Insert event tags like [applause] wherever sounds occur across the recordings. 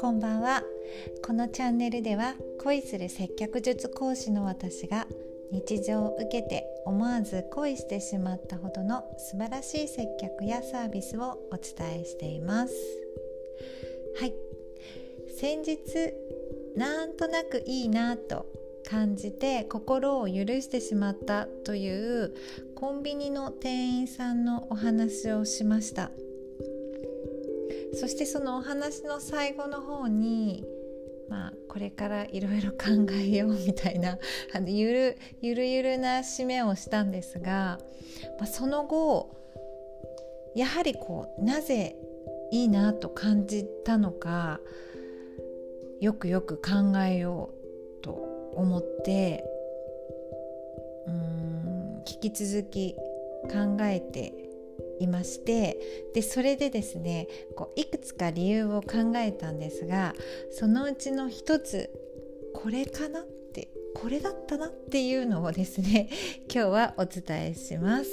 こんばんは。このチャンネルでは恋する接客術講師の私が日常を受けて思わず恋してしまったほどの素晴らしい接客やサービスをお伝えしています。はい。先日なんとなくいいなと感じて心を許してしまったというコンビニの店員さんのお話をしました。そしてそのお話の最後の方にまあ、これからいろいろ考えようみたいなあのゆるゆるゆるな締めをしたんですが、まあ、その後やはりこうなぜいいなと感じたのかよくよく考えようと思ってうん引き続き考えていましてでそれでですねこういくつか理由を考えたんですがそのうちの一つこれかなってこれだったなっていうのをですね [laughs] 今日はお伝えします。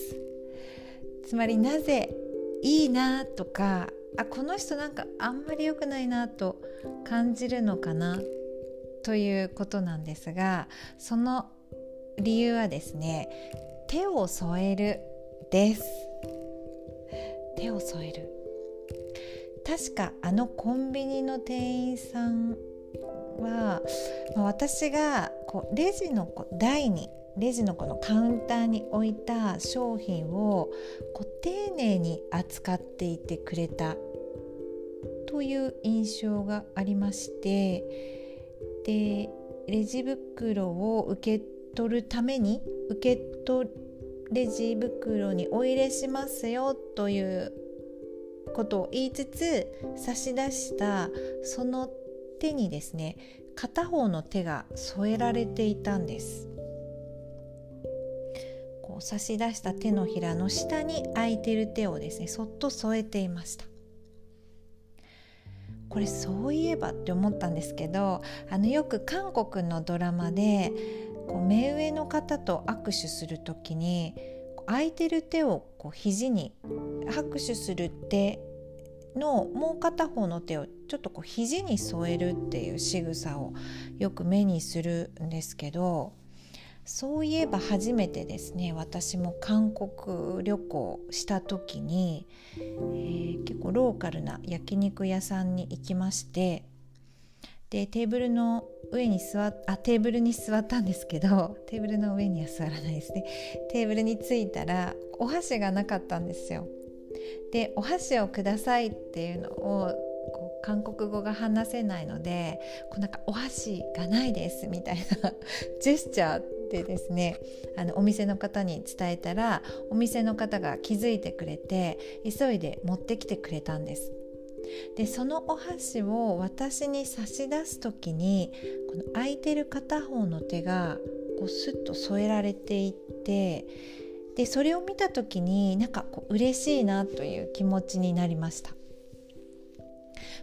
つまりなぜいいなとかあこの人なんかあんまり良くないなと感じるのかなということなんですがその理由はですね手を添えるです。手を添える。確かあのコンビニの店員さんは、まあ、私がこうレジの台にレジのこのカウンターに置いた商品をこう丁寧に扱っていてくれたという印象がありましてでレジ袋を受け取るために受け取レジ袋にお入れしますよということを言いつつ差し出したその手にですね片方の手が添えられていたんです。こう差し出した手のひらの下に空いてる手をですねそっと添えていました。これそういえばって思ったんですけどあのよく韓国のドラマでこう目上の方と握手する時に空いてる手をこう肘に拍手する手のもう片方の手をちょっとこう肘に添えるっていう仕草をよく目にするんですけどそういえば初めてですね私も韓国旅行した時に、えー、結構ローカルな焼肉屋さんに行きましてでテーブルの上に座っあテーブルに座ったんですけど [laughs] テーブルの上には座らないですね。テーブルに着いたらお箸がなかったんですよ。で「お箸をください」っていうのをこう韓国語が話せないのでこうなんか「お箸がないです」みたいな [laughs] ジェスチャーでですねあのお店の方に伝えたらお店の方が気づいてくれて急いで持ってきてくれたんです。でそのお箸を私に差し出す時にこの空いてる片方の手がこうスッと添えられていってでそれを見た時になんかこう嬉しいなという気持ちになりました。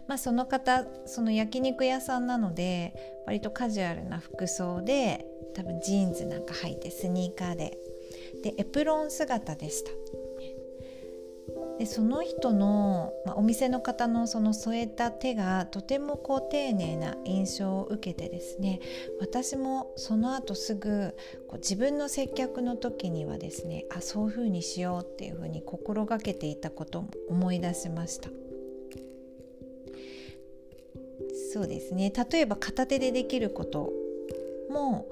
まあ、その方その焼肉屋さんなので割とカジュアルな服装で多分ジーンズなんか履いてスニーカーで。でエプロン姿でした。でその人の、まあ、お店の方のその添えた手がとてもこう丁寧な印象を受けてですね私もその後すぐこう自分の接客の時にはですねあそういうふうにしようっていうふうに心がけていたことも思い出しました。そうですね。例えば片手でできることも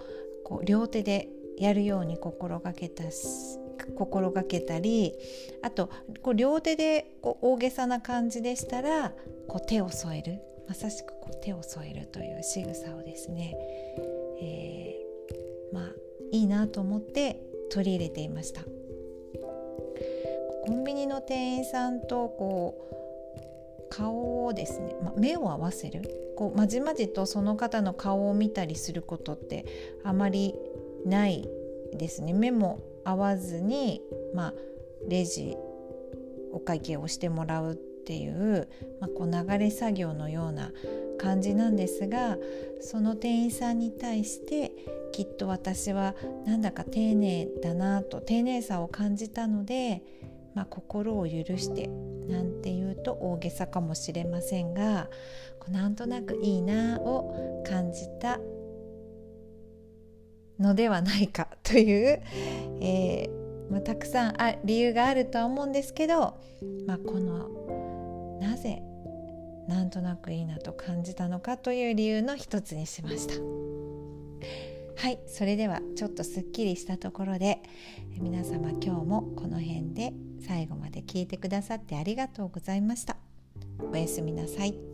こう両手でやるように心がけた心がけたりあとこう両手でこう大げさな感じでしたらこう手を添えるまさしくこう手を添えるという仕草をですね、えー、まあいいなと思って取り入れていました。コンビニの店員さんとこう顔をですね、ま、目を合わせる。こうまじまじとその方の顔を見たりすることってあまりないですね。目も合わずに、ま、レジお会計をしてもらうっていう,、ま、こう流れ作業のような感じなんですがその店員さんに対してきっと私はなんだか丁寧だなと丁寧さを感じたのでま、心を許してなんてと大げさかもしれませんがこうなんとなくいいなを感じたのではないかという、[laughs] えー、まあ、たくさんあ理由があるとは思うんですけど、まあ、このなぜなんとなくいいなと感じたのかという理由の一つにしました。はいそれではちょっとすっきりしたところで皆様今日もこの辺で最後まで聞いてくださってありがとうございました。おやすみなさい。